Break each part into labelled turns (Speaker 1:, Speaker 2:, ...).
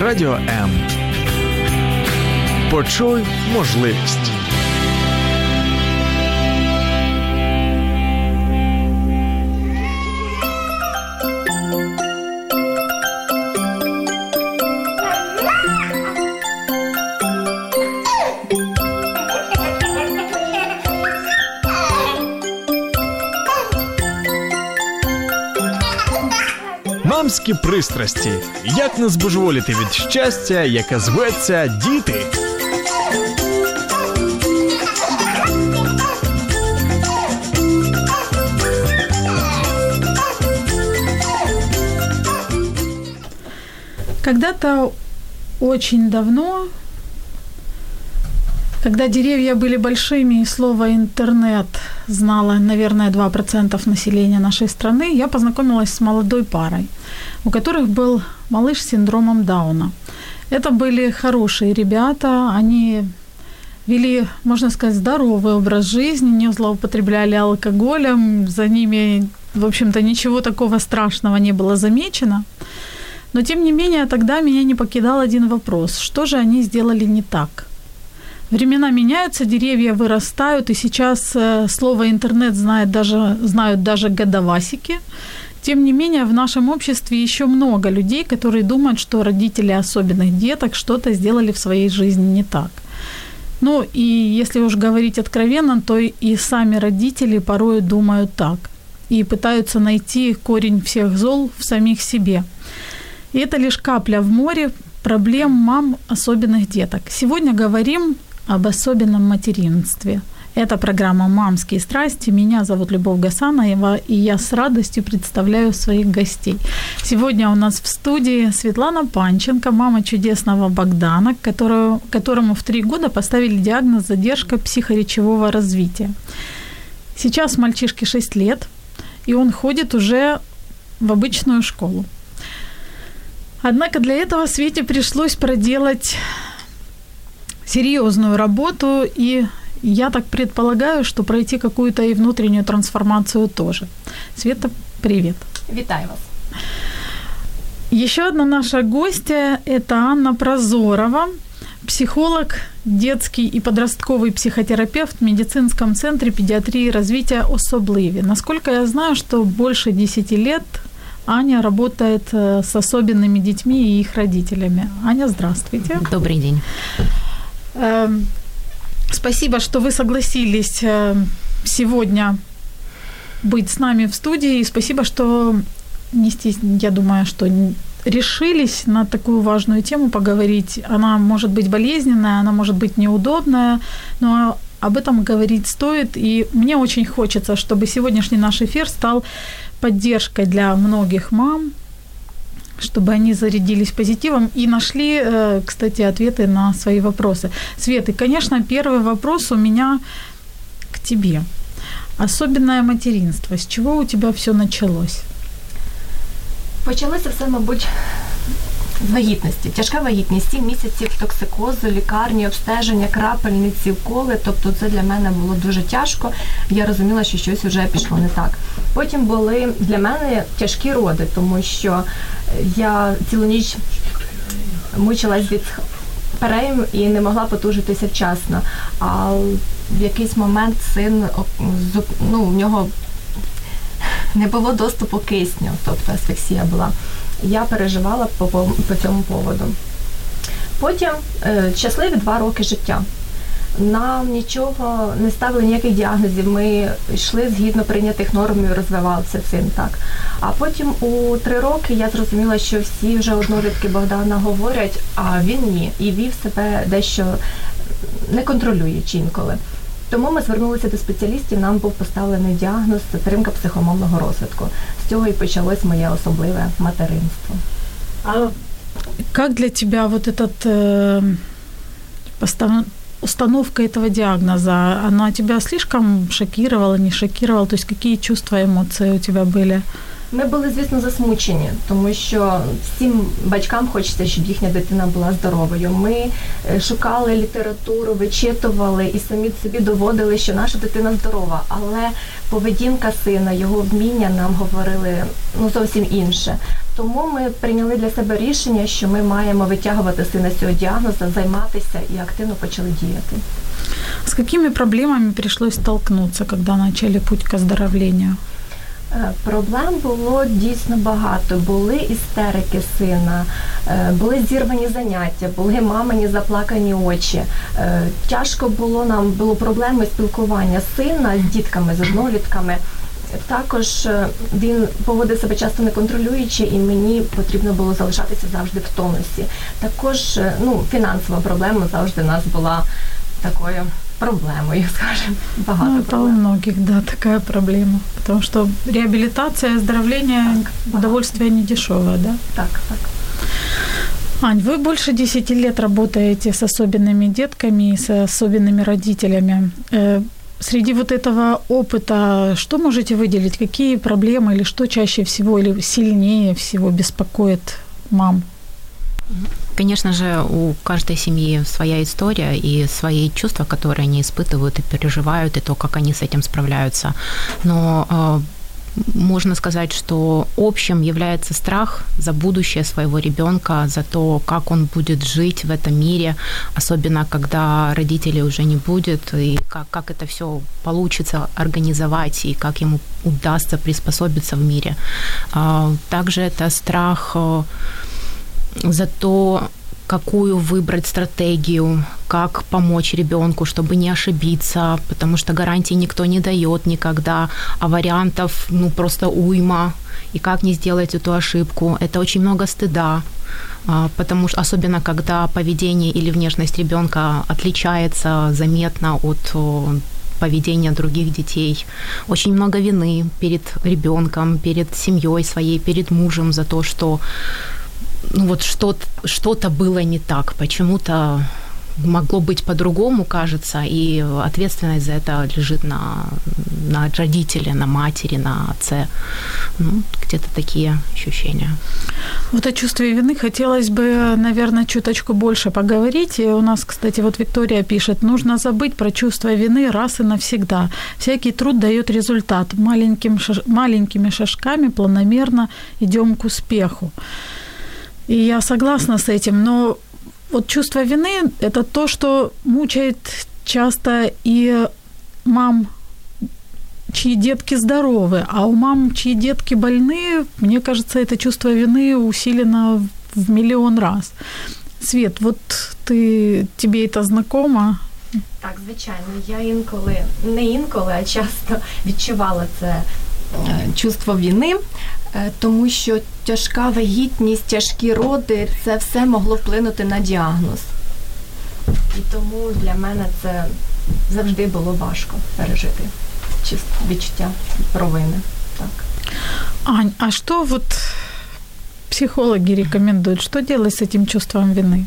Speaker 1: Радіо М. Почуй можливість. Мамські пристрасті. Як не збожеволіти від щастя, яке зветься діти.
Speaker 2: Когда-то очень давно, когда деревья были большими и слово «интернет» знало, наверное, 2% населения нашей страны, я познакомилась с молодой парой, у которых был малыш с синдромом Дауна. Это были хорошие ребята, они вели, можно сказать, здоровый образ жизни, не злоупотребляли алкоголем, за ними, в общем-то, ничего такого страшного не было замечено. Но, тем не менее, тогда меня не покидал один вопрос. Что же они сделали не так? Времена меняются, деревья вырастают, и сейчас э, слово интернет знает даже, знают даже годовасики. Тем не менее, в нашем обществе еще много людей, которые думают, что родители особенных деток что-то сделали в своей жизни не так. Ну и если уж говорить откровенно, то и сами родители порой думают так и пытаются найти корень всех зол в самих себе. И это лишь капля в море проблем мам особенных деток. Сегодня говорим об особенном материнстве. Это программа «Мамские страсти». Меня зовут Любовь Гасанаева, и я с радостью представляю своих гостей. Сегодня у нас в студии Светлана Панченко, мама чудесного Богдана, которую, которому в три года поставили диагноз «задержка психоречевого развития». Сейчас мальчишке 6 лет, и он ходит уже в обычную школу. Однако для этого Свете пришлось проделать серьезную работу, и я так предполагаю, что пройти какую-то и внутреннюю трансформацию тоже. Света, привет.
Speaker 3: Вітаю вас.
Speaker 2: Еще одна наша гостья – это Анна Прозорова, психолог, детский и подростковый психотерапевт в медицинском центре педиатрии и развития «Особливи». Насколько я знаю, что больше 10 лет Аня работает э, с особенными детьми и их родителями. Аня, здравствуйте.
Speaker 3: Добрый день.
Speaker 2: Спасибо, что вы согласились э, сегодня быть с нами в студии. И спасибо, что не стес... я думаю, что решились на такую важную тему поговорить. Она может быть болезненная, она может быть неудобная, но об этом говорить стоит. И мне очень хочется, чтобы сегодняшний наш эфир стал поддержкой для многих мам, чтобы они зарядились позитивом и нашли, э, кстати, ответы на свои вопросы. Свет, и, конечно, первый вопрос у меня к тебе. Особенное материнство. С чего у тебя все началось?
Speaker 3: Почалося все, мабуть, вагітності. Тяжка вагітність, 7 місяців токсикозу, лікарні, обстеження, крапельниці, уколи. Тобто це для мене було дуже тяжко. Я розуміла, що щось вже пішло не так. Потім були для мене тяжкі роди, тому що я цілу ніч мучилась від перейм і не могла потужитися вчасно. А в якийсь момент син ну, в нього не було доступу кисню, тобто асфіксія була. Я переживала по, по, цьому поводу. Потім е, щасливі два роки життя. Нам нічого не ставили ніяких діагнозів. Ми йшли згідно прийнятих норм і розвивався син так. А потім у три роки я зрозуміла, що всі вже однолітки Богдана говорять, а він ні. І вів себе дещо не контролюючи інколи. Тому ми звернулися до спеціалістів, нам був поставлений діагноз затримка психомовного розвитку. З цього і почалось моє особливе материнство.
Speaker 2: А как для тебя вот этот э, постав... установка этого диагноза, она тебя слишком шокировала, не шокировала? То есть какие чувства, эмоции у тебя были?
Speaker 3: Ми були, звісно, засмучені, тому що всім батькам хочеться, щоб їхня дитина була здоровою. Ми е, шукали літературу, вичитували і самі собі доводили, що наша дитина здорова, але поведінка сина, його вміння нам говорили ну зовсім інше. Тому ми прийняли для себе рішення, що ми маємо витягувати сина з цього діагноза, займатися і активно почали діяти.
Speaker 2: С какими проблемами пришлось столкнуться, когда начали путь к оздоровлению?
Speaker 3: Е, Проблем було дійсно багато. Були істерики сина, е, були зірвані заняття, були мамині заплакані очі. Е, Тяжко було нам було проблеми спілкування сина з дітками, з однолітками. Також він поводив себе часто неконтролюючи, і мені потрібно було залишатися завжди в тонусі. Також ну, фінансова проблема завжди у нас була такою проблемою, скажімо. Багато
Speaker 2: Ну, это у
Speaker 3: проблем.
Speaker 2: многих, да, такая проблема. Потому что реабилитация, оздоровление,
Speaker 3: Так,
Speaker 2: удовольствие не дешевое, да?
Speaker 3: Так, так.
Speaker 2: Ань, вы больше 10 лет работаете с особенными детками и с особенными родителями. Э, Среди вот этого опыта, что можете выделить? Какие проблемы или что чаще всего или сильнее всего беспокоит мам?
Speaker 4: Конечно же, у каждой семьи своя история и свои чувства, которые они испытывают и переживают, и то, как они с этим справляются. Но э, можно сказать, что общим является страх за будущее своего ребенка, за то, как он будет жить в этом мире, особенно когда родителей уже не будет, и как, как это все получится организовать, и как ему удастся приспособиться в мире. А, Также это страх э, за то, какую выбрать стратегию, как помочь ребенку, чтобы не ошибиться, потому что гарантий никто не дает никогда, а вариантов ну просто уйма, и как не сделать эту ошибку. Это очень много стыда, а, потому что особенно когда поведение или внешность ребенка отличается заметно от поведения других детей. Очень много вины перед ребенком, перед семьей своей, перед мужем за то, что ну вот что, что-то было не так, почему-то могло быть по-другому, кажется, и ответственность за это лежит на, на родителе, на матери, на отце. Ну, где-то такие ощущения.
Speaker 2: Вот о чувстве вины хотелось бы, наверное, чуточку больше поговорить. И у нас, кстати, вот Виктория пишет, нужно забыть про чувство вины раз и навсегда. Всякий труд дает результат. Маленьким маленькими шажками планомерно идем к успеху. И я согласна с этим, но вот чувство вины – это то, что мучает часто и мам, чьи детки здоровы, а у мам, чьи детки больны, мне кажется, это чувство вины усилено в миллион раз. Свет, вот ты, тебе это знакомо?
Speaker 3: Так, звичайно, я інколи, не інколи, а часто відчувала це е, чувство вини, е, Тому що тяжка вагітність, тяжкі роди це все могло вплинути на діагноз. І тому для мене це завжди було важко пережити відчуття провини. Так.
Speaker 2: Ань, а что вот психологи рекомендуют? Что делать с этим чувством вины?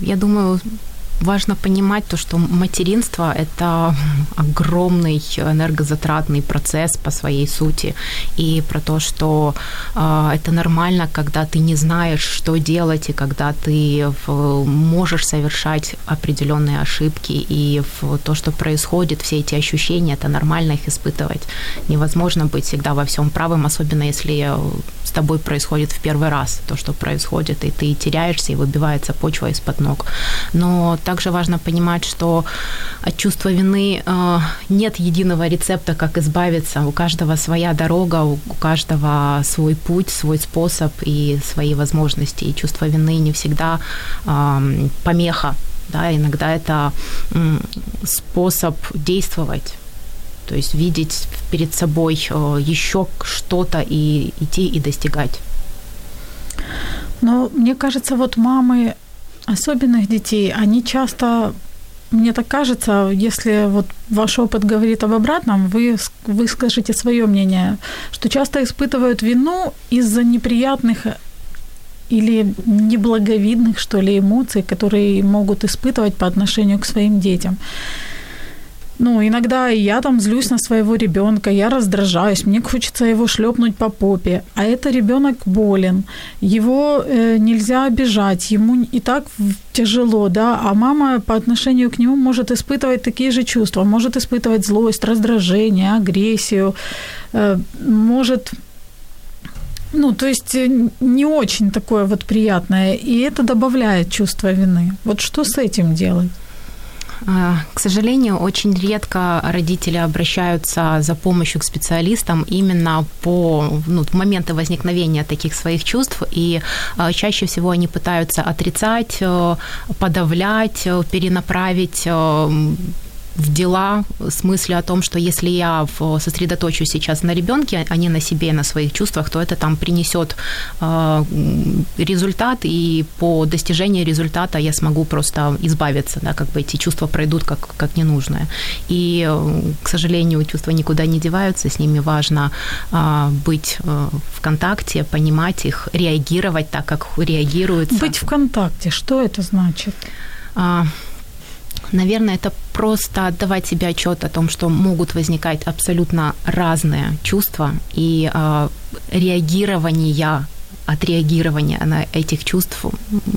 Speaker 4: Я думаю, важно понимать то, что материнство – это огромный энергозатратный процесс по своей сути, и про то, что а, это нормально, когда ты не знаешь, что делать, и когда ты в- можешь совершать определенные ошибки, и в то, что происходит, все эти ощущения, это нормально их испытывать. Невозможно быть всегда во всем правым, особенно если э, тобой происходит в первый раз то, что происходит, и ты теряешься, и выбивается почва из-под ног. Но также важно понимать, что от чувства вины э, нет единого рецепта, как избавиться. У каждого своя дорога, у каждого свой путь, свой способ и свои возможности. И чувство вины не всегда ам, помеха. Да, иногда это способ действовать. То есть видеть перед собой э, еще что-то и идти и достигать.
Speaker 2: Но мне кажется, вот мамы особенных детей, они часто, мне так кажется, если вот ваш опыт говорит об обратном, вы выскажите свое мнение, что часто испытывают вину из-за неприятных или неблаговидных, что ли, эмоций, которые могут испытывать по отношению к своим детям. Ну, иногда я там злюсь на своего ребенка, я раздражаюсь, мне хочется его шлепнуть по попе, а это ребенок болен, его э, нельзя обижать, ему и так тяжело, да, а мама по отношению к нему может испытывать такие же чувства, может испытывать злость, раздражение, агрессию, э, может ну, то есть э, не очень такое вот приятное, и это добавляет чувство вины. Вот что с этим делать?
Speaker 4: А, к сожалению, очень редко родители обращаются за помощью к специалистам именно по ну, моменты возникновения таких своих чувств, и а, чаще всего они пытаются отрицать, э, подавлять, э, перенаправить в дела с мыслью о том, что если я сосредоточусь сейчас на ребенке, а не на себе, на своих чувствах, то это там принесет э, результат, и по достижению результата я смогу просто избавиться, да, как бы эти чувства пройдут как, как ненужное. И, э, к сожалению, чувства никуда не деваются, с ними важно э, быть э, в контакте, понимать их, реагировать так, как реагируется.
Speaker 2: Быть в контакте, что это значит?
Speaker 4: А, Наверное, это просто отдавать себе отчет о том, что могут возникать абсолютно разные чувства и э, реагирование отреагирование на этих чувств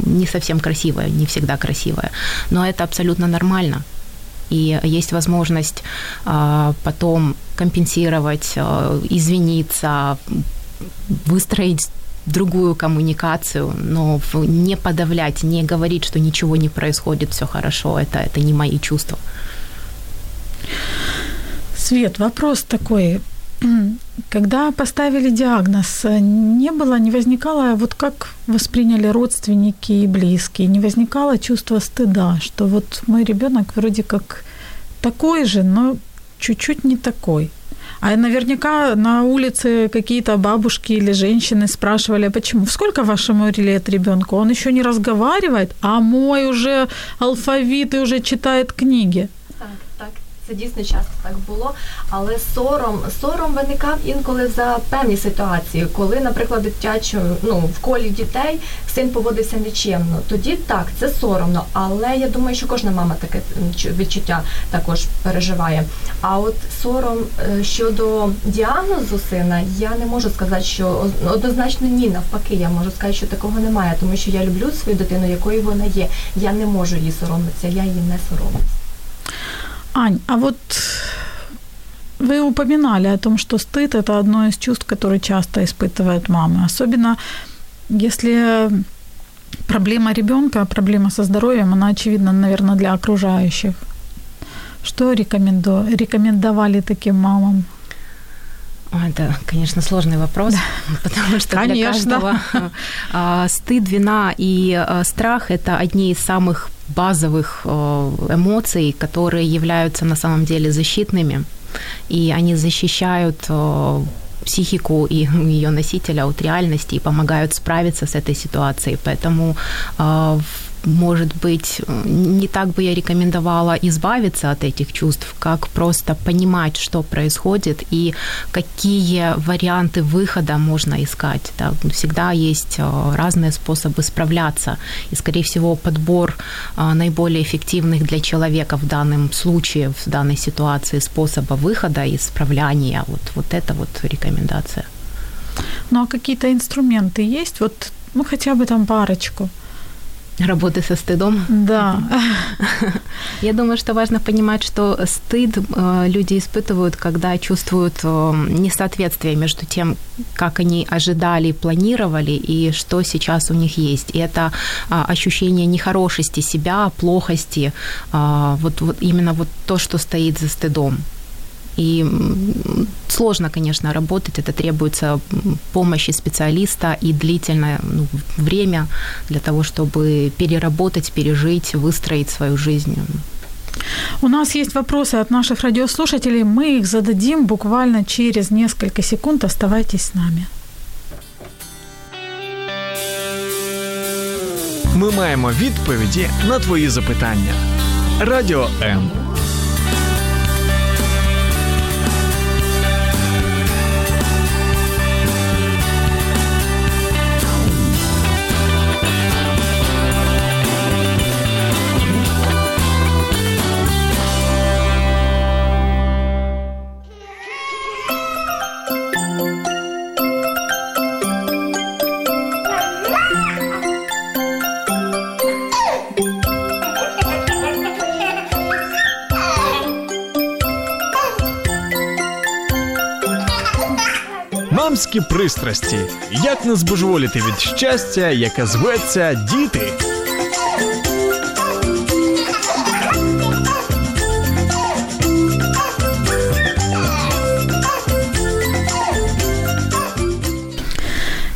Speaker 4: не совсем красивое, не всегда красивое. Но это абсолютно нормально. И есть возможность э, потом компенсировать, э, извиниться, выстроить другую коммуникацию, но не подавлять, не говорить, что ничего не происходит, все хорошо, это, это не мои чувства.
Speaker 2: Свет, вопрос такой. Когда поставили диагноз, не было, не возникало, вот как восприняли родственники и близкие, не возникало чувство стыда, что вот мой ребенок вроде как такой же, но чуть-чуть не такой – а наверняка на улице какие-то бабушки или женщины спрашивали, а почему, сколько вашему лет ребенку? Он еще не разговаривает, а мой уже алфавит и уже читает книги.
Speaker 5: Це дійсно часто так було, але сором сором виникав інколи за певні ситуації, коли, наприклад, дитячу ну в колі дітей син поводився нечемно. Тоді так, це соромно. Але я думаю, що кожна мама таке відчуття також переживає. А от сором е, щодо діагнозу сина, я не можу сказати, що однозначно ні, навпаки, я можу сказати, що такого немає, тому що я люблю свою дитину, якою вона є. Я не можу її соромитися, я її не соромлюсь.
Speaker 2: Ань, а вот вы упоминали о том, что стыд – это одно из чувств, которые часто испытывают мамы. Особенно если проблема ребенка, проблема со здоровьем, она очевидна, наверное, для окружающих. Что рекомендовали таким мамам?
Speaker 4: Это, конечно, сложный вопрос, потому что конечно. для каждого а, стыд, вина и а, страх – это одни из самых базовых эмоций, которые являются на самом деле защитными, и они защищают психику и ее носителя от реальности и помогают справиться с этой ситуацией. Поэтому может быть, не так бы я рекомендовала избавиться от этих чувств, как просто понимать, что происходит и какие варианты выхода можно искать. Да. Всегда есть э, разные способы справляться. И, скорее всего, подбор э, наиболее эффективных для человека в данном случае, в данной ситуации способа выхода и справляния, вот, вот это вот рекомендация.
Speaker 2: Ну а какие-то инструменты есть? Вот, ну хотя бы там парочку
Speaker 4: работы со стыдом.
Speaker 2: Да.
Speaker 4: Я думаю, что важно понимать, что стыд э, люди испытывают, когда чувствуют э, несоответствие между тем, как они ожидали, планировали, и что сейчас у них есть. И это а, ощущение нехорошести себя, плохости, а, вот, вот именно вот то, что стоит за стыдом. И сложно, конечно, работать. Это требуется помощи специалиста и длительное ну, время для того, чтобы переработать, пережить, выстроить свою жизнь.
Speaker 2: У нас есть вопросы от наших радиослушателей. Мы их зададим буквально через несколько секунд. Оставайтесь с нами.
Speaker 1: Ми маємо відповіді на твої запитання. Радіо М. пристрасті. Як не збожеволіти від щастя, яке зветься діти.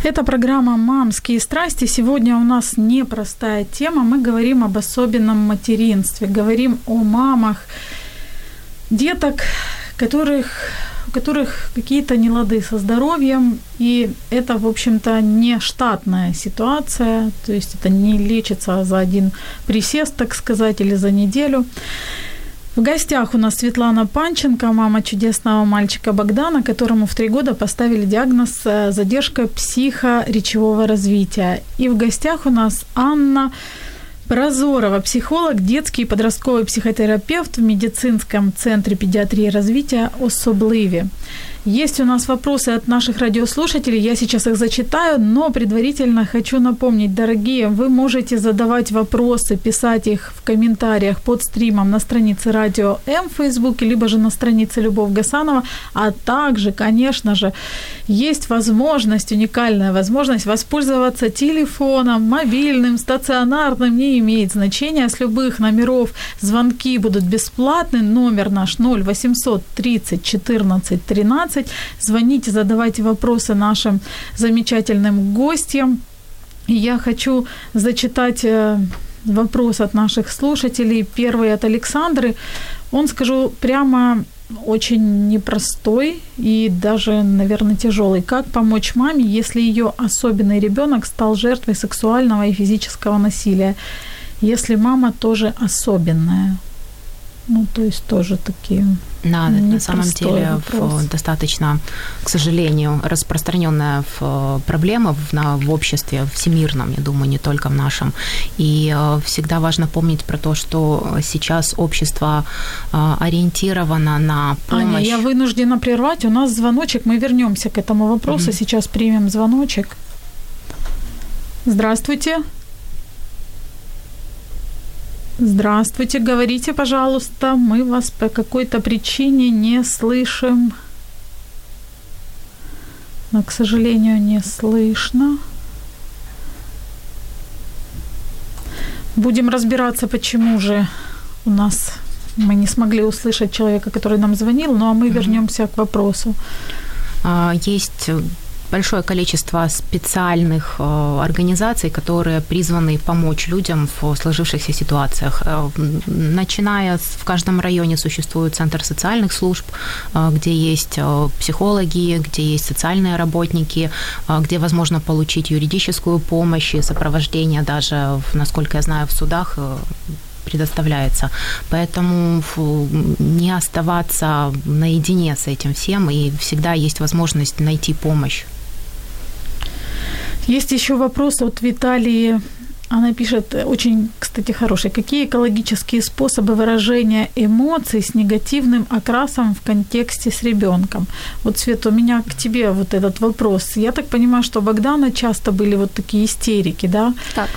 Speaker 2: Это программа «Мамские страсти». Сегодня у нас непростая тема. Мы говорим об особенном материнстве, говорим о мамах, деток, которых, у которых какие-то нелады со здоровьем. И это, в общем-то, не штатная ситуация, то есть это не лечится за один присест, так сказать, или за неделю. В гостях у нас Светлана Панченко, мама чудесного мальчика Богдана, которому в три года поставили диагноз э, задержка психоречевого развития. И в гостях у нас Анна Прозорова, психолог, детский и подростковый психотерапевт в медицинском центре педиатрии и развития «Особливі». Есть у нас вопросы от наших радиослушателей, я сейчас их зачитаю, но предварительно хочу напомнить, дорогие, вы можете задавать вопросы, писать их в комментариях под стримом на странице Радио М в Фейсбуке, либо же на странице Любовь Гасанова, а также, конечно же, есть возможность, уникальная возможность воспользоваться телефоном, мобильным, стационарным, не имеет значения, с любых номеров звонки будут бесплатны, номер наш 0800 30 14 13, Звоните, задавайте вопросы нашим замечательным гостям. И я хочу зачитать э, вопрос от наших слушателей. Первый от Александры. Он, скажу прямо, очень непростой и даже, наверное, тяжелый. Как помочь маме, если ее особенный ребенок стал жертвой сексуального и физического насилия? Если мама тоже особенная? Ну, то есть тоже такие
Speaker 4: да, на самом деле в, достаточно, к сожалению, распространенная в, проблема в, на, в обществе всемирном, я думаю, не только в нашем. И э, всегда важно помнить про то, что сейчас общество э, ориентировано на помощь.
Speaker 2: Аня, я вынуждена прервать. У нас звоночек. Мы вернемся к этому вопросу. Mm-hmm. Сейчас примем звоночек. Здравствуйте. Здравствуйте, говорите, пожалуйста, мы вас по какой-то причине не слышим. Но, к сожалению, не слышно. Будем разбираться, почему же у нас мы не смогли услышать человека, который нам звонил, ну а мы вернемся к вопросу.
Speaker 4: А, есть большое количество специальных э, организаций, которые призваны помочь людям в сложившихся ситуациях. Э, начиная в каждом районе существует центр социальных служб, э, где есть психологи, где есть социальные работники, где возможно получить юридическую помощь и сопровождение даже, насколько я знаю, в судах предоставляется. Поэтому не оставаться наедине с этим всем, и всегда есть возможность найти помощь.
Speaker 2: Есть еще вопрос от Виталии. Она пишет, очень, кстати, хороший. Какие экологические способы выражения эмоций с негативным окрасом в контексте с ребенком? Вот, Свет, у меня к тебе вот этот вопрос. Я так понимаю, что у Богдана часто были вот такие истерики, да?
Speaker 5: Так.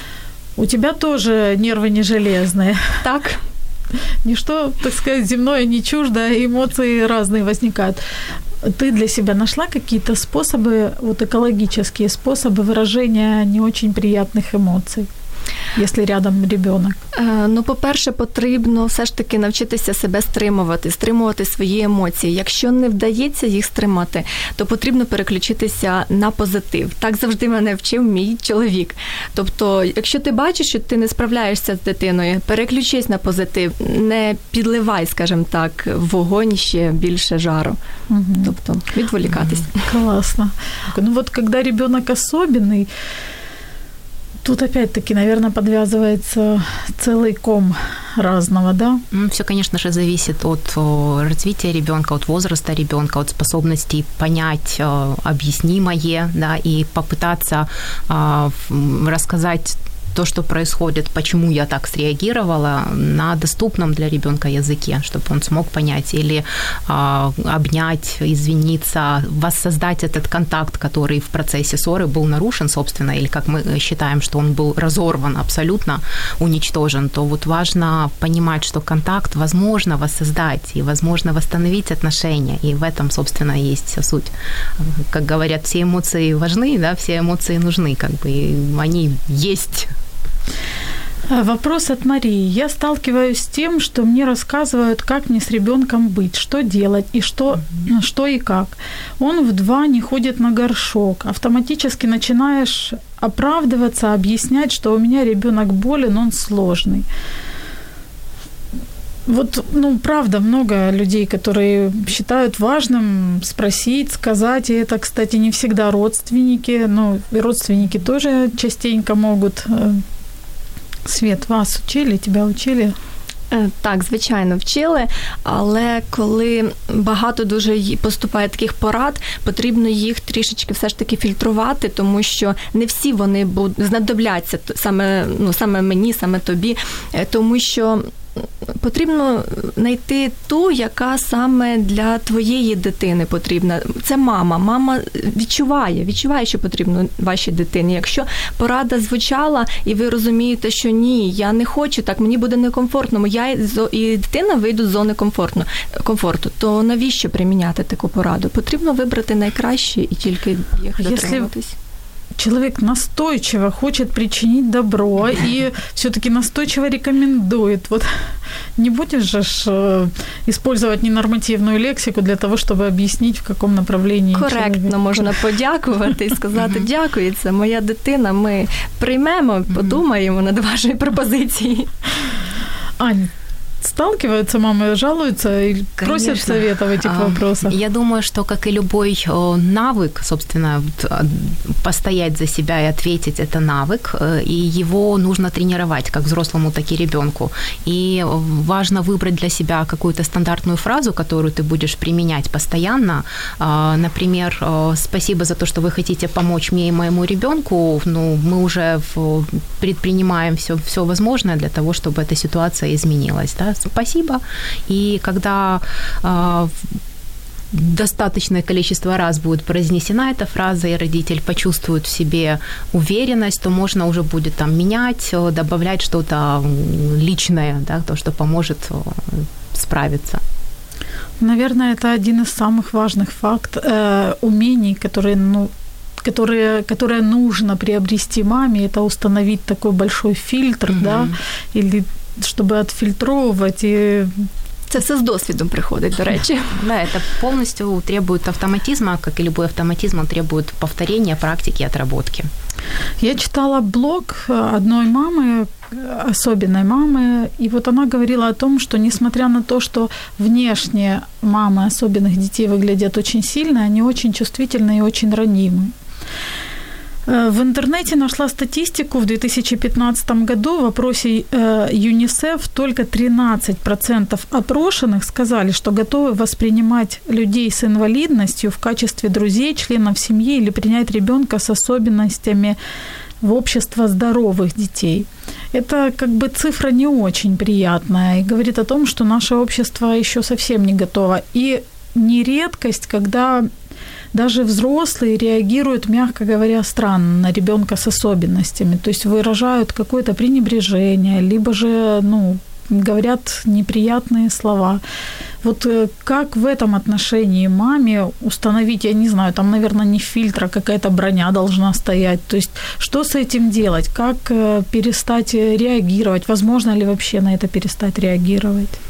Speaker 2: У тебя тоже нервы не железные.
Speaker 5: Так.
Speaker 2: Ничто, так сказать, земное не чуждо, эмоции разные возникают ты для себя нашла какие-то способы, вот экологические способы выражения не очень приятных эмоций? Якщо рядом ребенок?
Speaker 5: Ну, по-перше, потрібно все ж таки навчитися себе стримувати, стримувати свої емоції. Якщо не вдається їх стримати, то потрібно переключитися на позитив. Так завжди мене вчив мій чоловік. Тобто, якщо ти бачиш, що ти не справляєшся з дитиною, переключись на позитив, не підливай, скажімо так, вогонь ще більше жару. Угу. Тобто відволікатись.
Speaker 2: Класно. Ну от коли ребенок особенний, Тут опять-таки, наверное, подвязывается целый ком разного, да?
Speaker 4: Все, конечно же, зависит от развития ребенка, от возраста ребенка, от способностей понять объяснимое, да, и попытаться рассказать то, что происходит, почему я так среагировала, на доступном для ребенка языке, чтобы он смог понять или а, обнять, извиниться, воссоздать этот контакт, который в процессе ссоры был нарушен, собственно, или как мы считаем, что он был разорван абсолютно, уничтожен, то вот важно понимать, что контакт возможно воссоздать и возможно восстановить отношения, и в этом, собственно, есть вся суть. Как говорят, все эмоции важны, да, все эмоции нужны, как бы, они есть
Speaker 2: Вопрос от Марии. Я сталкиваюсь с тем, что мне рассказывают, как мне с ребенком быть, что делать и что, что и как. Он в два не ходит на горшок. Автоматически начинаешь оправдываться, объяснять, что у меня ребенок болен, он сложный. Вот, ну, правда, много людей, которые считают важным спросить, сказать, и это, кстати, не всегда родственники, но и родственники тоже частенько могут Свет, вас учили, тебе учили?
Speaker 3: Е, так, звичайно, вчили, але коли багато дуже поступає таких порад, потрібно їх трішечки все ж таки фільтрувати, тому що не всі вони будуть знадобляться саме ну саме мені, саме тобі, е, тому що потрібно знайти ту, яка саме для твоєї дитини потрібна. Це мама. Мама відчуває, відчуває, що потрібно вашій дитині. Якщо порада звучала, і ви розумієте, що ні, я не хочу так, мені буде некомфортно, я і дитина вийду з зони комфортно, комфорту, то навіщо приміняти таку пораду? Потрібно вибрати найкраще і тільки їх дотримуватись
Speaker 2: человек настойчиво хочет причинить добро и все-таки настойчиво рекомендует. Вот не будешь же э, использовать ненормативную лексику для того, чтобы объяснить, в каком направлении
Speaker 3: Коректно
Speaker 2: человек.
Speaker 3: можна подякувати і сказати дякую, це моя дитина. Ми приймемо, подумаємо над вашою пропозицією.
Speaker 2: Ань, сталкиваются мамы, жалуются и Конечно. просят совета в этих а, вопросах?
Speaker 4: Я думаю, что, как и любой навык, собственно, постоять за себя и ответить, это навык, э, и его нужно тренировать как взрослому, так и ребенку. И важно выбрать для себя какую-то стандартную фразу, которую ты будешь применять постоянно. А, например, спасибо за то, что вы хотите помочь мне и моему ребенку. Ну, мы уже предпринимаем все, все возможное для того, чтобы эта ситуация изменилась. Да? Спасибо. И когда э, достаточное количество раз будет произнесена эта фраза, и родитель почувствует в себе уверенность, то можно уже будет там менять, э, добавлять что-то личное, да, то, что поможет э, справиться.
Speaker 2: Наверное, это один из самых важных факт, э, умений, которые, ну, которые, которые нужно приобрести маме, это установить такой большой фильтр, mm-hmm. да, или чтобы отфильтровывать и
Speaker 3: Це все з досвідом приходить, до речі.
Speaker 4: Да, это полностью требует автоматизма, как и любой автоматизм, он требует повторения, практики, отработки.
Speaker 2: Я читала блог одной мамы, особенной мамы, и вот она говорила о том, что несмотря на то, что внешне мамы особенных детей выглядят очень сильно, они очень чувствительны и очень ранимы. Э, в интернете нашла статистику в 2015 году в опросе э, ЮНИСЕФ только 13% опрошенных сказали, что готовы воспринимать людей с инвалидностью в качестве друзей, членов семьи или принять ребенка с особенностями в общество здоровых детей. Это как бы цифра не очень приятная и говорит о том, что наше общество еще совсем не готово. И не редкость, когда даже взрослые реагируют, мягко говоря, странно на ребенка с особенностями, то есть выражают какое-то пренебрежение, либо же, ну, говорят неприятные слова. Вот э, как в этом отношении маме установить, я не знаю, там, наверное, не фильтр, а какая-то броня должна стоять. То есть что с этим делать? Как э, перестать реагировать? Возможно ли вообще на это перестать реагировать?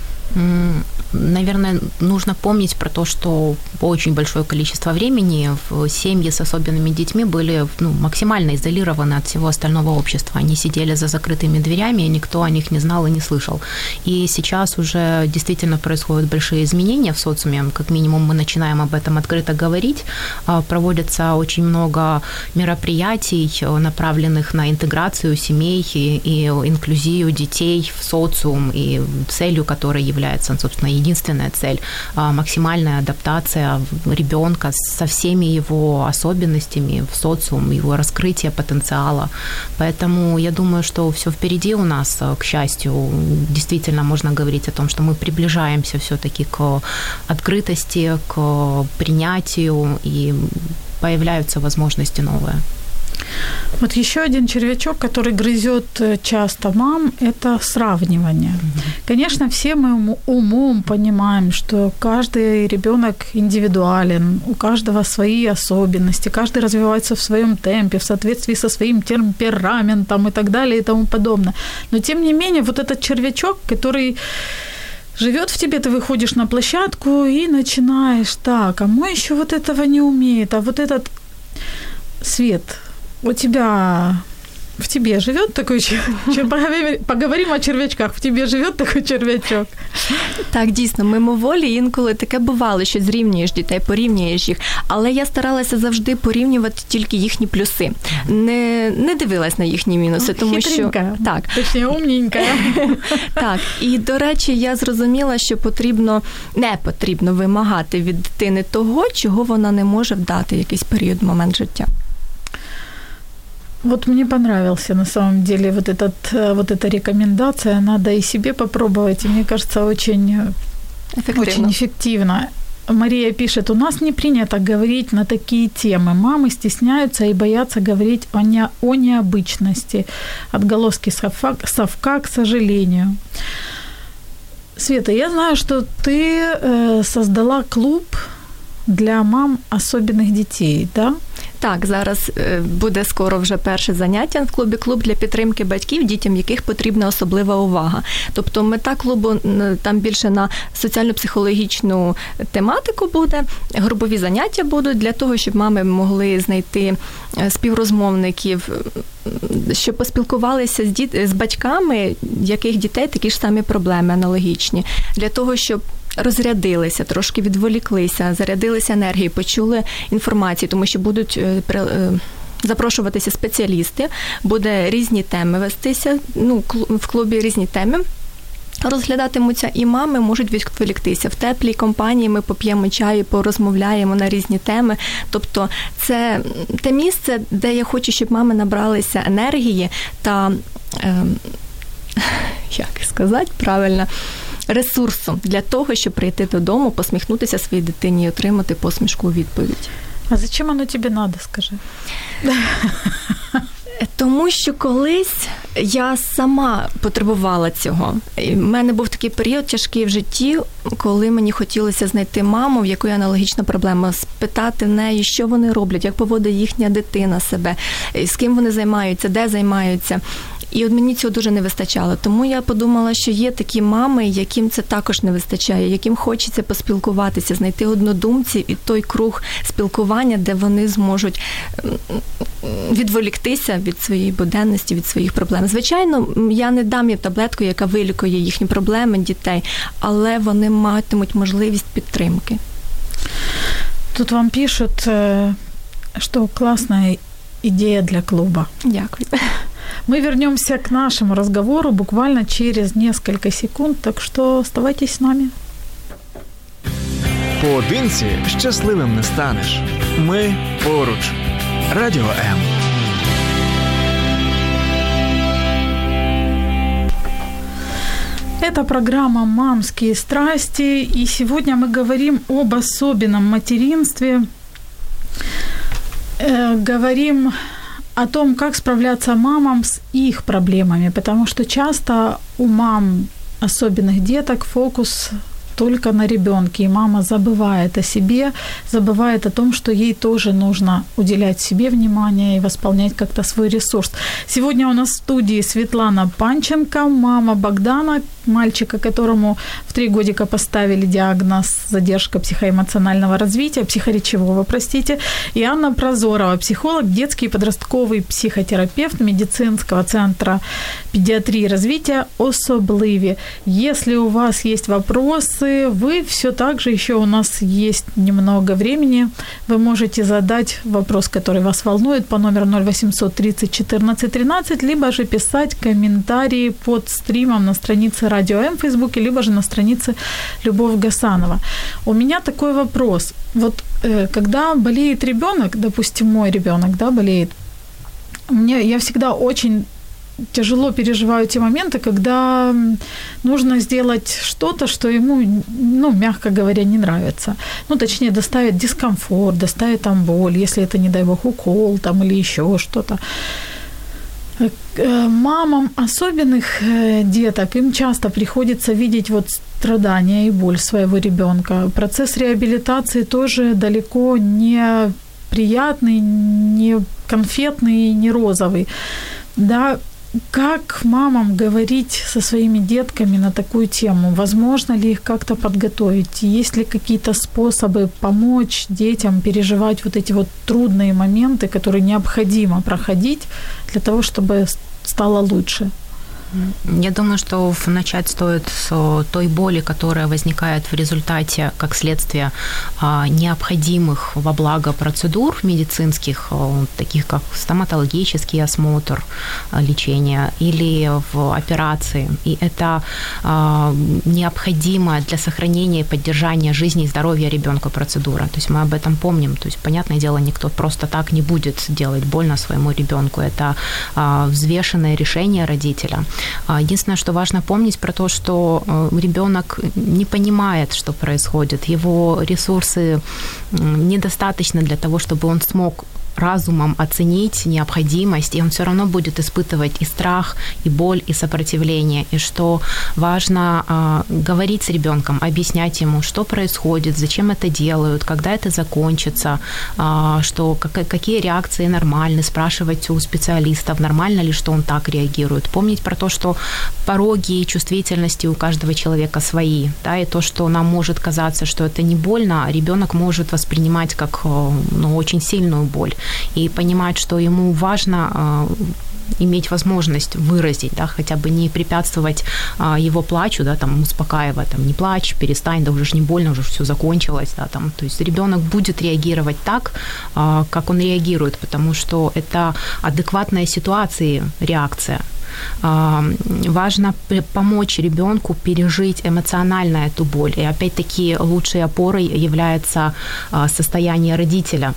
Speaker 4: Наверное, нужно помнить про то, что очень большое количество времени в семьи с особенными детьми были ну, максимально изолированы от всего остального общества. Они сидели за закрытыми дверями, и никто о них не знал и не слышал. И сейчас уже действительно происходят большие изменения в социуме. Как минимум мы начинаем об этом открыто говорить. А, проводится очень много мероприятий, направленных на интеграцию семей и, и инклюзию детей в социум, и целью которой является, собственно, единственная цель а, – максимальная адаптация ребенка со всеми его особенностями в социум, его раскрытие потенциала. Поэтому я думаю, что все впереди у нас, к счастью, действительно можно говорить о том, что мы приближаемся все-таки к открытости, к принятию и появляются возможности новые.
Speaker 2: Вот еще один червячок, который грызет э, часто мам, это сравнивание. Конечно, все мы умом понимаем, что каждый ребенок индивидуален, у каждого свои особенности, каждый развивается в своем темпе, в соответствии со своим темпераментом и так далее и тому подобное. Но тем не менее, вот этот червячок, который живет в тебе, ты выходишь на площадку и начинаешь, так, а мой еще вот этого не умеет, а вот этот свет, у тебя в тебе живет такой червячок? Поговоримо о червячках. В тебе живет такий червячок.
Speaker 3: Так, дійсно, мимоволі інколи таке бувало, що зрівнюєш дітей, порівнюєш їх. Але я старалася завжди порівнювати тільки їхні плюси. Не не дивилась на їхні мінуси, тому що
Speaker 2: так. Точніше, умненька.
Speaker 3: Так, і до речі, я зрозуміла, що потрібно не потрібно вимагати від дитини того, чого вона не може вдати якийсь період момент життя.
Speaker 2: Вот мне понравился на самом деле вот, этот, э, вот эта рекомендация. Надо и себе попробовать. И мне кажется, очень эффективно. Очень эффективно. Мария пишет, у нас не принято говорить на такие темы. Мамы стесняются и боятся говорить о, не, о необычности. Отголоски совка, совка, к сожалению. Света, я знаю, что ты э, создала клуб для мам особенных детей, да?
Speaker 3: Так, зараз е, буде скоро вже перше заняття в клубі клуб для підтримки батьків, дітям яких потрібна особлива увага. Тобто мета клубу там більше на соціально-психологічну тематику буде, групові заняття будуть для того, щоб мами могли знайти е, співрозмовників, щоб поспілкувалися з діт... з батьками, яких дітей такі ж самі проблеми аналогічні, для того, щоб розрядилися, трошки відволіклися, зарядилися енергією, почули інформацію, тому що будуть е, е, запрошуватися спеціалісти, буде різні теми вестися. Ну, в клубі різні теми. Розглядатимуться і мами можуть відволіктися в теплій компанії. Ми поп'ємо чаю, порозмовляємо на різні теми. Тобто, це те місце, де я хочу, щоб мами набралися енергії та е, як сказати правильно ресурсом для того, щоб прийти додому, посміхнутися своїй дитині і отримати посмішку у відповідь.
Speaker 2: А зачем воно тобі треба, скажи?
Speaker 3: Тому що колись я сама потребувала цього. У мене був такий період тяжкий в житті, коли мені хотілося знайти маму, в якої аналогічна проблема, спитати в неї, що вони роблять, як поводить їхня дитина себе, з ким вони займаються, де займаються. І от мені цього дуже не вистачало. Тому я подумала, що є такі мами, яким це також не вистачає, яким хочеться поспілкуватися, знайти однодумців і той круг спілкування, де вони зможуть відволіктися від своєї буденності, від своїх проблем. Звичайно, я не дам їм таблетку, яка вилікує їхні проблеми дітей, але вони матимуть можливість підтримки.
Speaker 2: Тут вам пишуть, е, що класна ідея для клуба.
Speaker 3: Дякую.
Speaker 2: Мы вернемся к нашему разговору буквально через несколько секунд, так что оставайтесь с нами.
Speaker 1: Поодинці щасливим не станеш. Ми поруч. Радіо М.
Speaker 2: Это программа «Мамские страсти», и сегодня мы говорим об особенном материнстве. Э, говорим о том, как справляться мамам с их проблемами, потому что часто у мам особенных деток фокус только на ребенке, и мама забывает о себе, забывает о том, что ей тоже нужно уделять себе внимание и восполнять как-то свой ресурс. Сегодня у нас в студии Светлана Панченко, мама Богдана, мальчика, которому в три годика поставили диагноз задержка психоэмоционального развития, психоречевого, простите, и Анна Прозорова, психолог, детский и подростковый психотерапевт медицинского центра педиатрии и развития «Особливі». Если у вас есть вопросы, вопросы, вы все так же еще у нас есть немного времени. Вы можете задать вопрос, который вас волнует по номеру 0800 30 14 13, либо же писать комментарии под стримом на странице Радио М в Фейсбуке, либо же на странице Любовь Гасанова. У меня такой вопрос. Вот э, когда болеет ребенок, допустим, мой ребенок, да, болеет, мне, я всегда очень тяжело переживаю те моменты, когда нужно сделать что-то, что ему, ну, мягко говоря, не нравится. Ну, точнее, доставит дискомфорт, доставит там боль, если это, не дай бог, укол там или еще что-то. Э, мамам особенных э, деток им часто приходится видеть вот страдания и боль своего ребенка. Процесс реабилитации тоже далеко не приятный, не конфетный, не розовый. Да, как мамам говорить со своими детками на такую тему? Возможно ли их как-то подготовить? Есть ли какие-то способы помочь детям переживать вот эти вот трудные моменты, которые необходимо проходить для того, чтобы стало лучше?
Speaker 4: Я думаю, что начать стоит с той боли, которая возникает в результате, как следствие а, необходимых во благо процедур медицинских, таких как стоматологический осмотр, а, лечение или в операции. И это а, необходимая для сохранения и поддержания жизни и здоровья ребенка процедура. То есть мы об этом помним. То есть, понятное дело, никто просто так не будет делать больно своему ребенку. Это взвешенное решение родителя. А, единственное, что важно помнить про то, что э, ребенок не понимает, что происходит. Его ресурсы недостаточно для того, чтобы он смог разумом оценить необходимость, и он все равно будет испытывать и страх, и боль, и сопротивление, и что важно э, говорить с ребенком, объяснять ему, что происходит, зачем это делают, когда это закончится, э, что как, какие реакции нормальны, спрашивать у специалистов, нормально ли, что он так реагирует, помнить про то, что пороги и чувствительности у каждого человека свои, да, и то, что нам может казаться, что это не больно, а ребенок может воспринимать как э, ну, очень сильную боль и понимать, что ему важно а, иметь возможность выразить, да, хотя бы не препятствовать а, его плачу, да, там, успокаивая, там, не плачь, перестань, да, уже ж не больно, уже все закончилось, да, там, то есть ребенок будет реагировать так, а, как он реагирует, потому что это адекватная ситуации реакция, важно помочь ребенку пережить эмоционально эту боль. И опять-таки лучшей опорой является состояние родителя,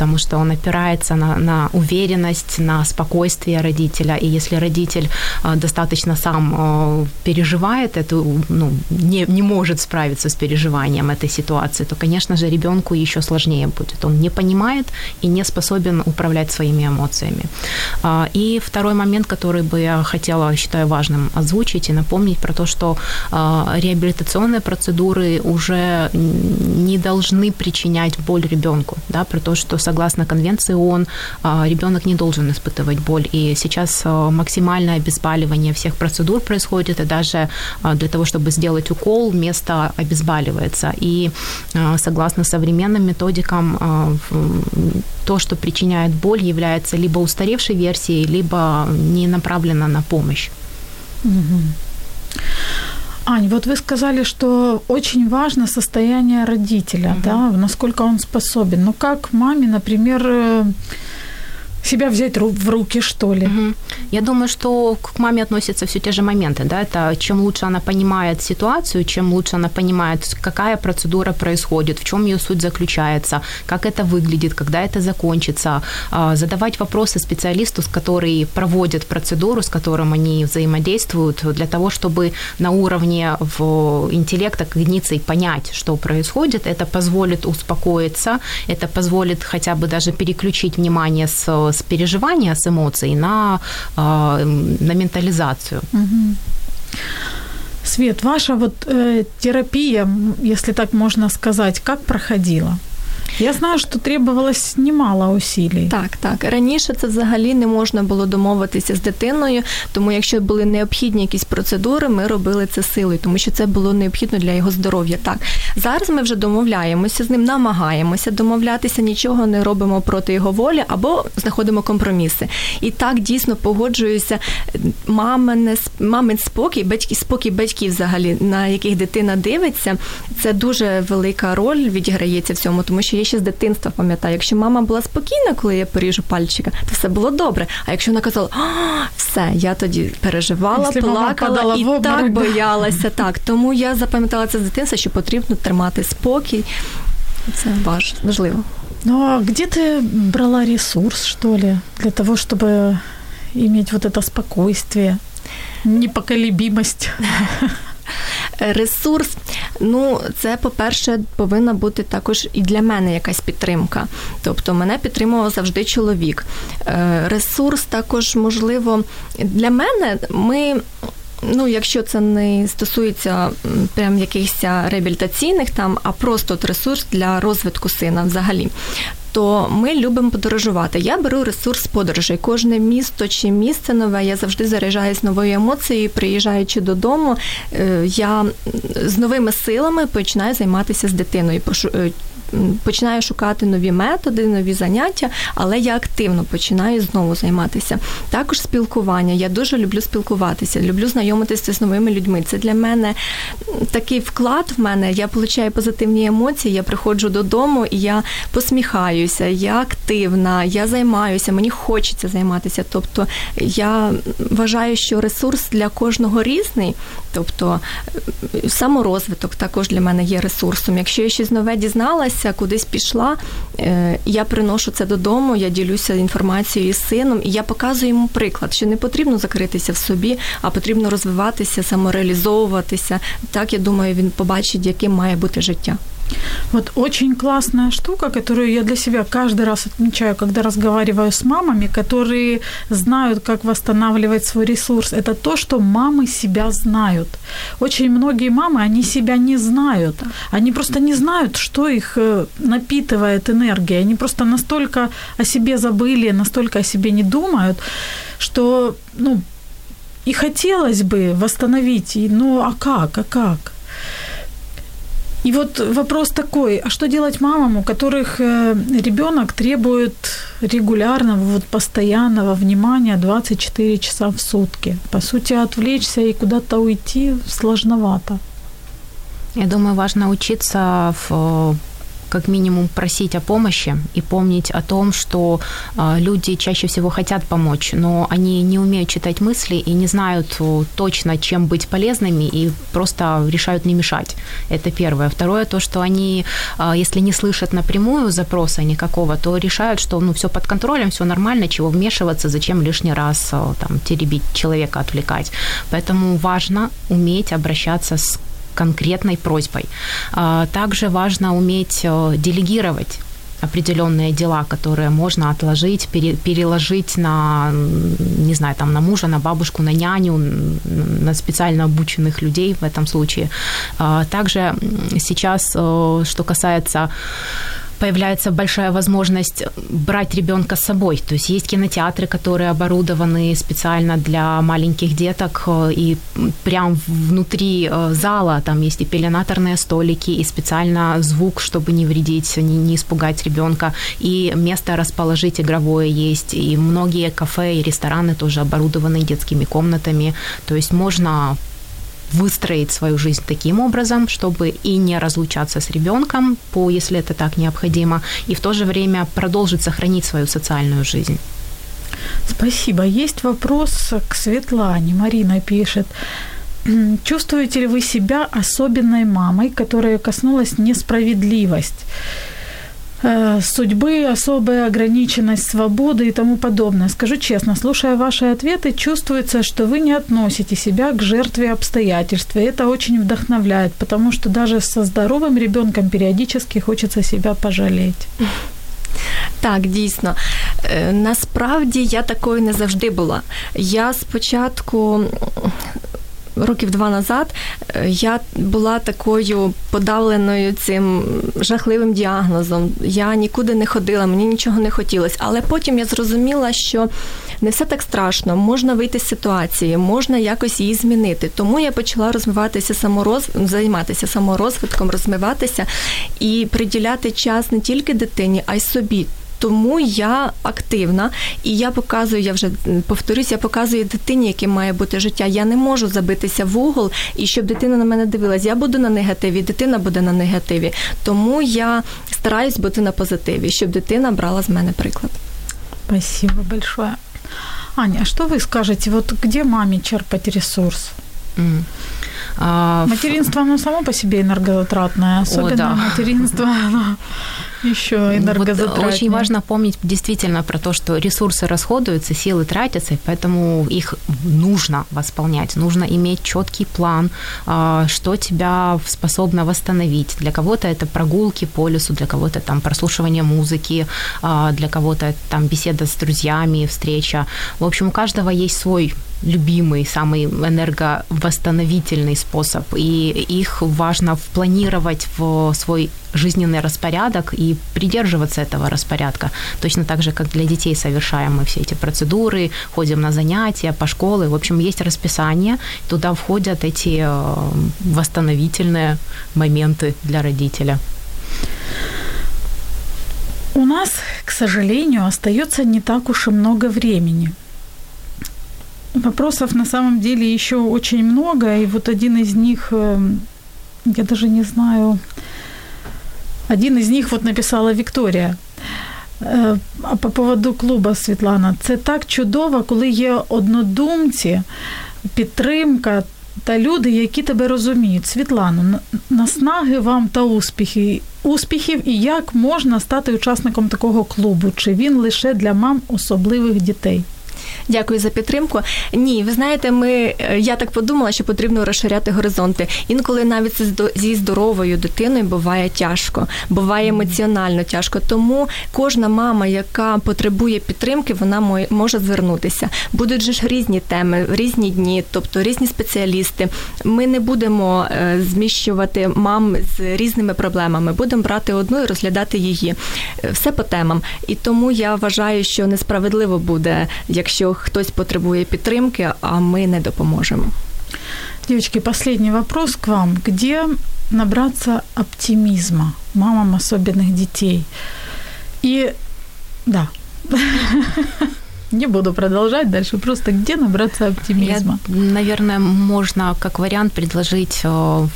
Speaker 4: потому что он опирается на, на уверенность, на спокойствие родителя. И если родитель э, достаточно сам э, переживает эту, ну, не, не может справиться с переживанием этой ситуации, то, конечно же, ребенку еще сложнее будет. Он не понимает и не способен управлять своими эмоциями. А, и второй момент, который бы я хотела, считаю важным озвучить и напомнить про то, что а, реабилитационные процедуры уже не должны причинять боль ребенку, да, про то, что согласно конвенции ООН, а, ребенок не должен испытывать боль. И сейчас а, максимальное обезболивание всех процедур происходит, и даже а, для того, чтобы сделать укол, место обезболивается. И согласно современным методикам, то, что причиняет боль, является либо устаревшей версией, либо не направлена на помощь.
Speaker 2: Угу. Ань, вот вы сказали, что очень важно состояние родителя, угу. да, насколько он способен. Ну как маме, например, э, себя взять в руки, что ли. Угу.
Speaker 4: Я думаю, что к маме относятся все те же моменты. Да? Это чем лучше она понимает ситуацию, чем лучше она понимает, какая процедура происходит, в чем ее суть заключается, как это выглядит, когда это закончится. А, задавать вопросы специалисту, который проводит процедуру, с которым они взаимодействуют, для того, чтобы на уровне в интеллекта, когниции понять, что происходит. Это позволит успокоиться, это позволит хотя бы даже переключить внимание с с переживания, с эмоций на, а, на ментализацию.
Speaker 2: Свет, ваша вот э, терапия, если так можно сказать, как проходила? Я знаю, що требувалось немало усилий.
Speaker 3: Так, так. Раніше це взагалі не можна було домовитися з дитиною, тому якщо були необхідні якісь процедури, ми робили це силою, тому що це було необхідно для його здоров'я. Так зараз ми вже домовляємося з ним, намагаємося домовлятися, нічого не робимо проти його волі або знаходимо компроміси. І так дійсно погоджуюся. Мамин, мамин спокій, батьки спокій батьків, взагалі, на яких дитина дивиться, це дуже велика роль відіграється в цьому, тому що я ще з дитинства пам'ятаю, якщо мама була спокійна, коли я поріжу пальчика, то все було добре. А якщо вона казала, все, я тоді переживала,
Speaker 2: Якщо
Speaker 3: плакала і
Speaker 2: обморок,
Speaker 3: так
Speaker 2: да.
Speaker 3: боялася. Так, тому я запам'ятала це з дитинства, що потрібно тримати спокій. Це важ, важливо.
Speaker 2: Ну а где ты брала ресурс, что ли, для того, чтобы иметь вот это спокойствие, непоколебимость?
Speaker 3: Ресурс, ну це по-перше, повинна бути також і для мене якась підтримка. Тобто мене підтримував завжди чоловік. Е, Ресурс також можливо для мене. Ми. Ну, якщо це не стосується прям якихось реабілітаційних там, а просто от ресурс для розвитку сина взагалі. То ми любимо подорожувати. Я беру ресурс подорожей. Кожне місто чи місце нове, я завжди заряджаюсь новою емоцією. Приїжджаючи додому, е, я з новими силами починаю займатися з дитиною. Починаю шукати нові методи, нові заняття, але я активно починаю знову займатися. Також спілкування. Я дуже люблю спілкуватися, люблю знайомитися з новими людьми. Це для мене такий вклад в мене. Я отримую позитивні емоції. Я приходжу додому і я посміхаюся, я активна, я займаюся, мені хочеться займатися. Тобто я вважаю, що ресурс для кожного різний. Тобто саморозвиток також для мене є ресурсом. Якщо я щось нове дізналася, кудись пішла, е, я приношу це додому, я ділюся інформацією з сином, і я показую йому приклад, що не потрібно закритися в собі, а потрібно розвиватися, самореалізовуватися. Так я думаю, він побачить, яким має бути життя.
Speaker 2: Вот очень классная штука, которую я для себя каждый раз отмечаю, когда разговариваю с мамами, которые знают, как восстанавливать свой ресурс. Это то, что мамы себя знают. Очень многие мамы, они себя не знают. Они просто не знают, что их э, напитывает энергией. Они просто настолько о себе забыли, настолько о себе не думают, что, ну, и хотелось бы восстановить, и, ну, а как, а как? И вот вопрос такой, а что делать мамам, у которых ребенок требует регулярного, вот постоянного внимания 24 часа в сутки? По сути, отвлечься и куда-то уйти сложновато.
Speaker 4: Я думаю, важно учиться в как минимум просить о помощи и помнить о том, что э, люди чаще всего хотят помочь, но они не умеют читать мысли и не знают точно, чем быть полезными и просто решают не мешать. Это первое. Второе, то, что они, э, если не слышат напрямую запроса никакого, то решают, что ну, все под контролем, все нормально, чего вмешиваться, зачем лишний раз там, теребить человека, отвлекать. Поэтому важно уметь обращаться с конкретной просьбой. А, Также важно уметь э, делегировать определенные дела, которые можно отложить, пере, переложить на, не знаю, там, на мужа, на бабушку, на няню, на специально обученных людей в этом случае. А, Также сейчас, э, что касается появляется большая возможность брать ребенка с собой. То есть есть кинотеатры, которые оборудованы специально для маленьких деток, и прям внутри зала там есть и пеленаторные столики, и специально звук, чтобы не вредить, не, не испугать ребенка, и место расположить игровое есть, и многие кафе и рестораны тоже оборудованы детскими комнатами. То есть можно выстроить свою жизнь таким образом, чтобы и не разлучаться с ребенком, по, если это так необходимо, и в то же время продолжить сохранить свою социальную жизнь.
Speaker 2: Спасибо. Есть вопрос к Светлане. Марина пишет. Чувствуете ли вы себя особенной мамой, которая коснулась несправедливость? Судьбы, особая ограниченность свободы и тому подобное. Скажу честно, слушая ваши ответы, чувствуется, что вы не относите себя к жертве обстоятельств. И это очень вдохновляет, потому что даже со здоровым ребенком периодически хочется себя пожалеть.
Speaker 3: Так, дійсно. Насправді я такою не завжди була. Я спочатку років два назад е, я була такою подавленою цим жахливим діагнозом. Я нікуди не ходила, мені нічого не хотілося. Але потім я зрозуміла, що не все так страшно, можна вийти з ситуації, можна якось її змінити. Тому я почала розвиватися самороз... займатися саморозвитком, розвиватися і приділяти час не тільки дитині, а й собі. Тому я активна і я показую, я вже повторюсь, я показую дитині, яким має бути життя. Я не можу забитися в угол і щоб дитина на мене дивилась. Я буду на негативі, дитина буде на негативі. Тому я стараюсь бути на позитиві, щоб дитина брала з мене приклад.
Speaker 2: Спасибо большое. Аня, а что вы скажете, вот где маме черпать ресурс?
Speaker 4: М. А,
Speaker 2: Материнство, оно само по себе энергозатратное, особенно
Speaker 4: да.
Speaker 2: материнство, оно еще
Speaker 4: Вот
Speaker 2: энергозатратнее.
Speaker 4: очень важно помнить действительно про то, что ресурсы расходуются, силы тратятся, и поэтому их нужно восполнять. Нужно иметь четкий план, а, что тебя способно восстановить. Для кого-то это прогулки по лесу, для кого-то там прослушивание музыки, а, для кого-то там беседа с друзьями, встреча. В общем, у каждого есть свой любимый, самый энерговосстановительный способ, и их важно впланировать в свой жизненный распорядок и придерживаться этого распорядка. Точно так же, как для детей совершаем мы все эти процедуры, ходим на занятия, по школе. В общем, есть расписание, туда входят эти э, восстановительные моменты для родителя.
Speaker 2: У нас, к сожалению, остается не так уж и много времени. Вопросов на самом деле еще очень много, и вот один из них, э, я даже не знаю, один из них вот написала Вікторія. А по поводу клуба Світлана, це так чудово, коли є однодумці, підтримка та люди, які тебе розуміють. Світлано, наснаги вам та успіхи, успіхів і як можна стати учасником такого клубу? Чи він лише для мам особливих дітей?
Speaker 3: Дякую за підтримку. Ні, ви знаєте, ми е, я так подумала, що потрібно розширяти горизонти. Інколи навіть зі здо- зі здоровою дитиною буває тяжко, буває емоціонально тяжко. Тому кожна мама, яка потребує підтримки, вона мо- може звернутися. Будуть же ж різні теми, різні дні, тобто різні спеціалісти. Ми не будемо е, зміщувати мам з різними проблемами. Будемо брати одну і розглядати її. Е, Все по темам. І тому я вважаю, що несправедливо буде, якщо хтось потребує підтримки, а ми не допоможемо.
Speaker 2: Девочки, последний вопрос к вам. Где набраться оптимизма мамам особенных детей? И да, не буду продолжать дальше, просто где набраться оптимизма?
Speaker 4: Я, наверное, можно как вариант предложить э,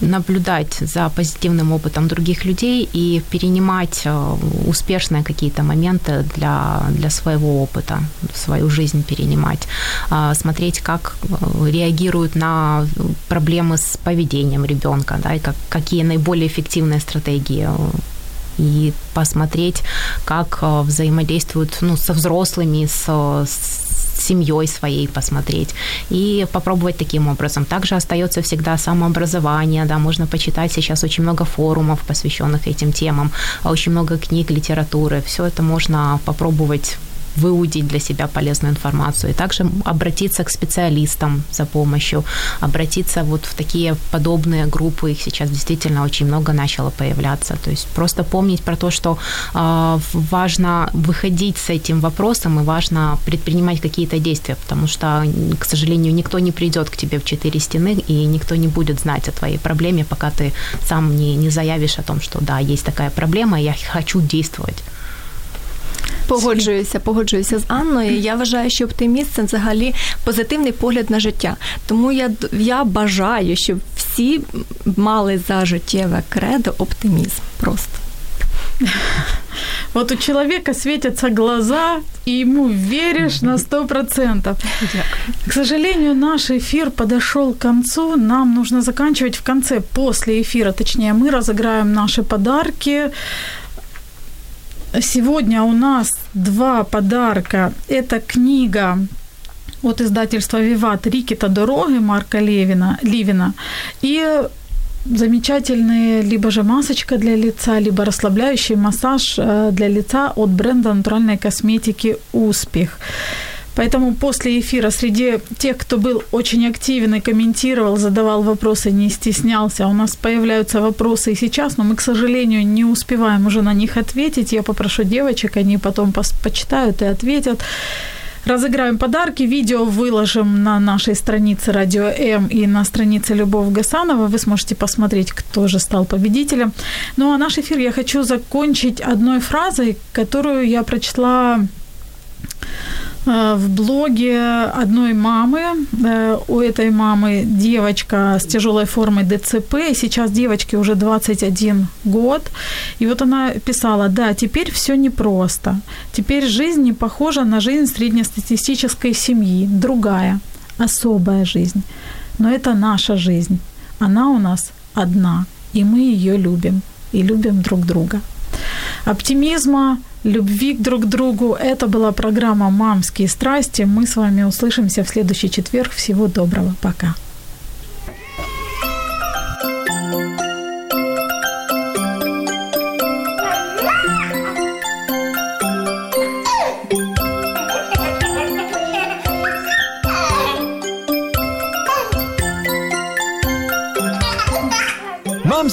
Speaker 4: наблюдать за позитивным опытом других людей и перенимать э, успешные какие-то моменты для, для своего опыта, в свою жизнь перенимать, А, смотреть, как э, реагируют на проблемы с поведением ребенка, да, и как, какие наиболее эффективные стратегии и посмотреть, как э, взаимодействуют ну, со взрослыми, с, с семьей своей посмотреть и попробовать таким образом. Также остается всегда самообразование, да, можно почитать сейчас очень много форумов, посвященных этим темам, очень много книг, литературы. Все это можно попробовать выудить для себя полезную информацию. И также обратиться к специалистам за помощью, обратиться вот в такие подобные группы, их сейчас действительно очень много начало появляться. То есть просто помнить про то, что э, важно выходить с этим вопросом и важно предпринимать какие-то действия, потому что, к сожалению, никто не придет к тебе в четыре стены, и никто не будет знать о твоей проблеме, пока ты сам не, не заявишь о том, что да, есть такая проблема, я хочу действовать.
Speaker 3: Погоджуюся, погоджуюся з Анною. Я вважаю, що оптимізм це взагалі позитивний погляд на життя. Тому я, я бажаю, щоб всі мали за життєве кредо оптимізм. Просто.
Speaker 2: Вот у человека светятся глаза, и ему веришь на сто процентов. К сожалению, наш эфир подошел к концу. Нам нужно заканчивать в конце, после эфира. Точнее, мы разыграем наши подарки. Сегодня у нас два подарка. Это книга от издательства «Виват» Рикета «Дороги» Марка Левина, Ливина и замечательные либо же масочка для лица, либо расслабляющий массаж э, для лица от бренда натуральной косметики «Успех». Поэтому после эфира среди тех, кто был очень активен и комментировал, задавал вопросы, не стеснялся, у нас появляются вопросы и сейчас, но мы, к сожалению, не успеваем уже на них ответить. Я попрошу девочек, они потом почитают и ответят. Разыграем подарки, видео выложим на нашей странице Радио М и на странице Любовь Гасанова. Вы сможете посмотреть, кто же стал победителем. Ну а наш эфир я хочу закончить одной фразой, которую я прочла в блоге одной мамы. Э, у этой мамы девочка с тяжелой формой ДЦП. Сейчас девочке уже 21 год. И вот она писала, да, теперь все непросто. Теперь жизнь не похожа на жизнь среднестатистической семьи. Другая, особая жизнь. Но это наша жизнь. Она у нас одна. И мы ее любим. И любим друг друга. Оптимизма, любви друг к другу. Это была программа «Мамские страсти». Мы с вами услышимся в следующий четверг. Всего доброго. Пока.